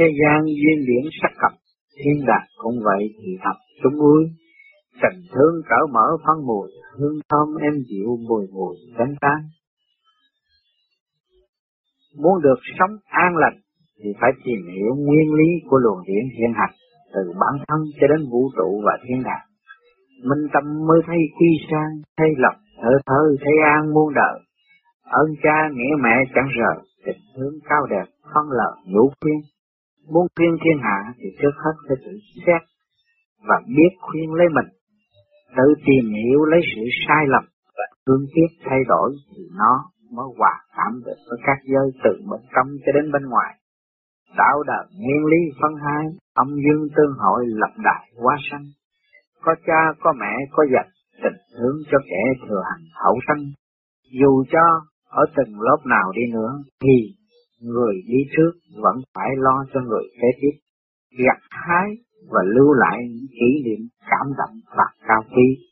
Thế gian duyên điển sắc cập, thiên đạt cũng vậy thì thật chúng vui. Tình thương cỡ mở phân mùi, hương thơm em dịu mùi mùi cánh tan. Muốn được sống an lành thì phải tìm hiểu nguyên lý của luồng điển hiện hành từ bản thân cho đến vũ trụ và thiên đàng. Minh tâm mới thấy quy sang, thấy lộc, thở thơ, thấy an muôn đời. Ơn cha nghĩa mẹ chẳng rời, tình thương cao đẹp, phân lời nhũ khuyên. Muốn khuyên thiên hạ thì trước hết phải tự xét và biết khuyên lấy mình. Tự tìm hiểu lấy sự sai lầm và thương tiếc thay đổi thì nó mới hòa cảm được với các giới từ bên trong cho đến bên ngoài. Đạo đời nguyên lý phân hai, âm dương tương hội lập đại hóa sanh. Có cha, có mẹ, có dạch, tình thương cho kẻ thừa hành hậu sanh. Dù cho ở từng lớp nào đi nữa, thì người đi trước vẫn phải lo cho người kế tiếp. Gặt hái và lưu lại những kỷ niệm cảm động và cao quý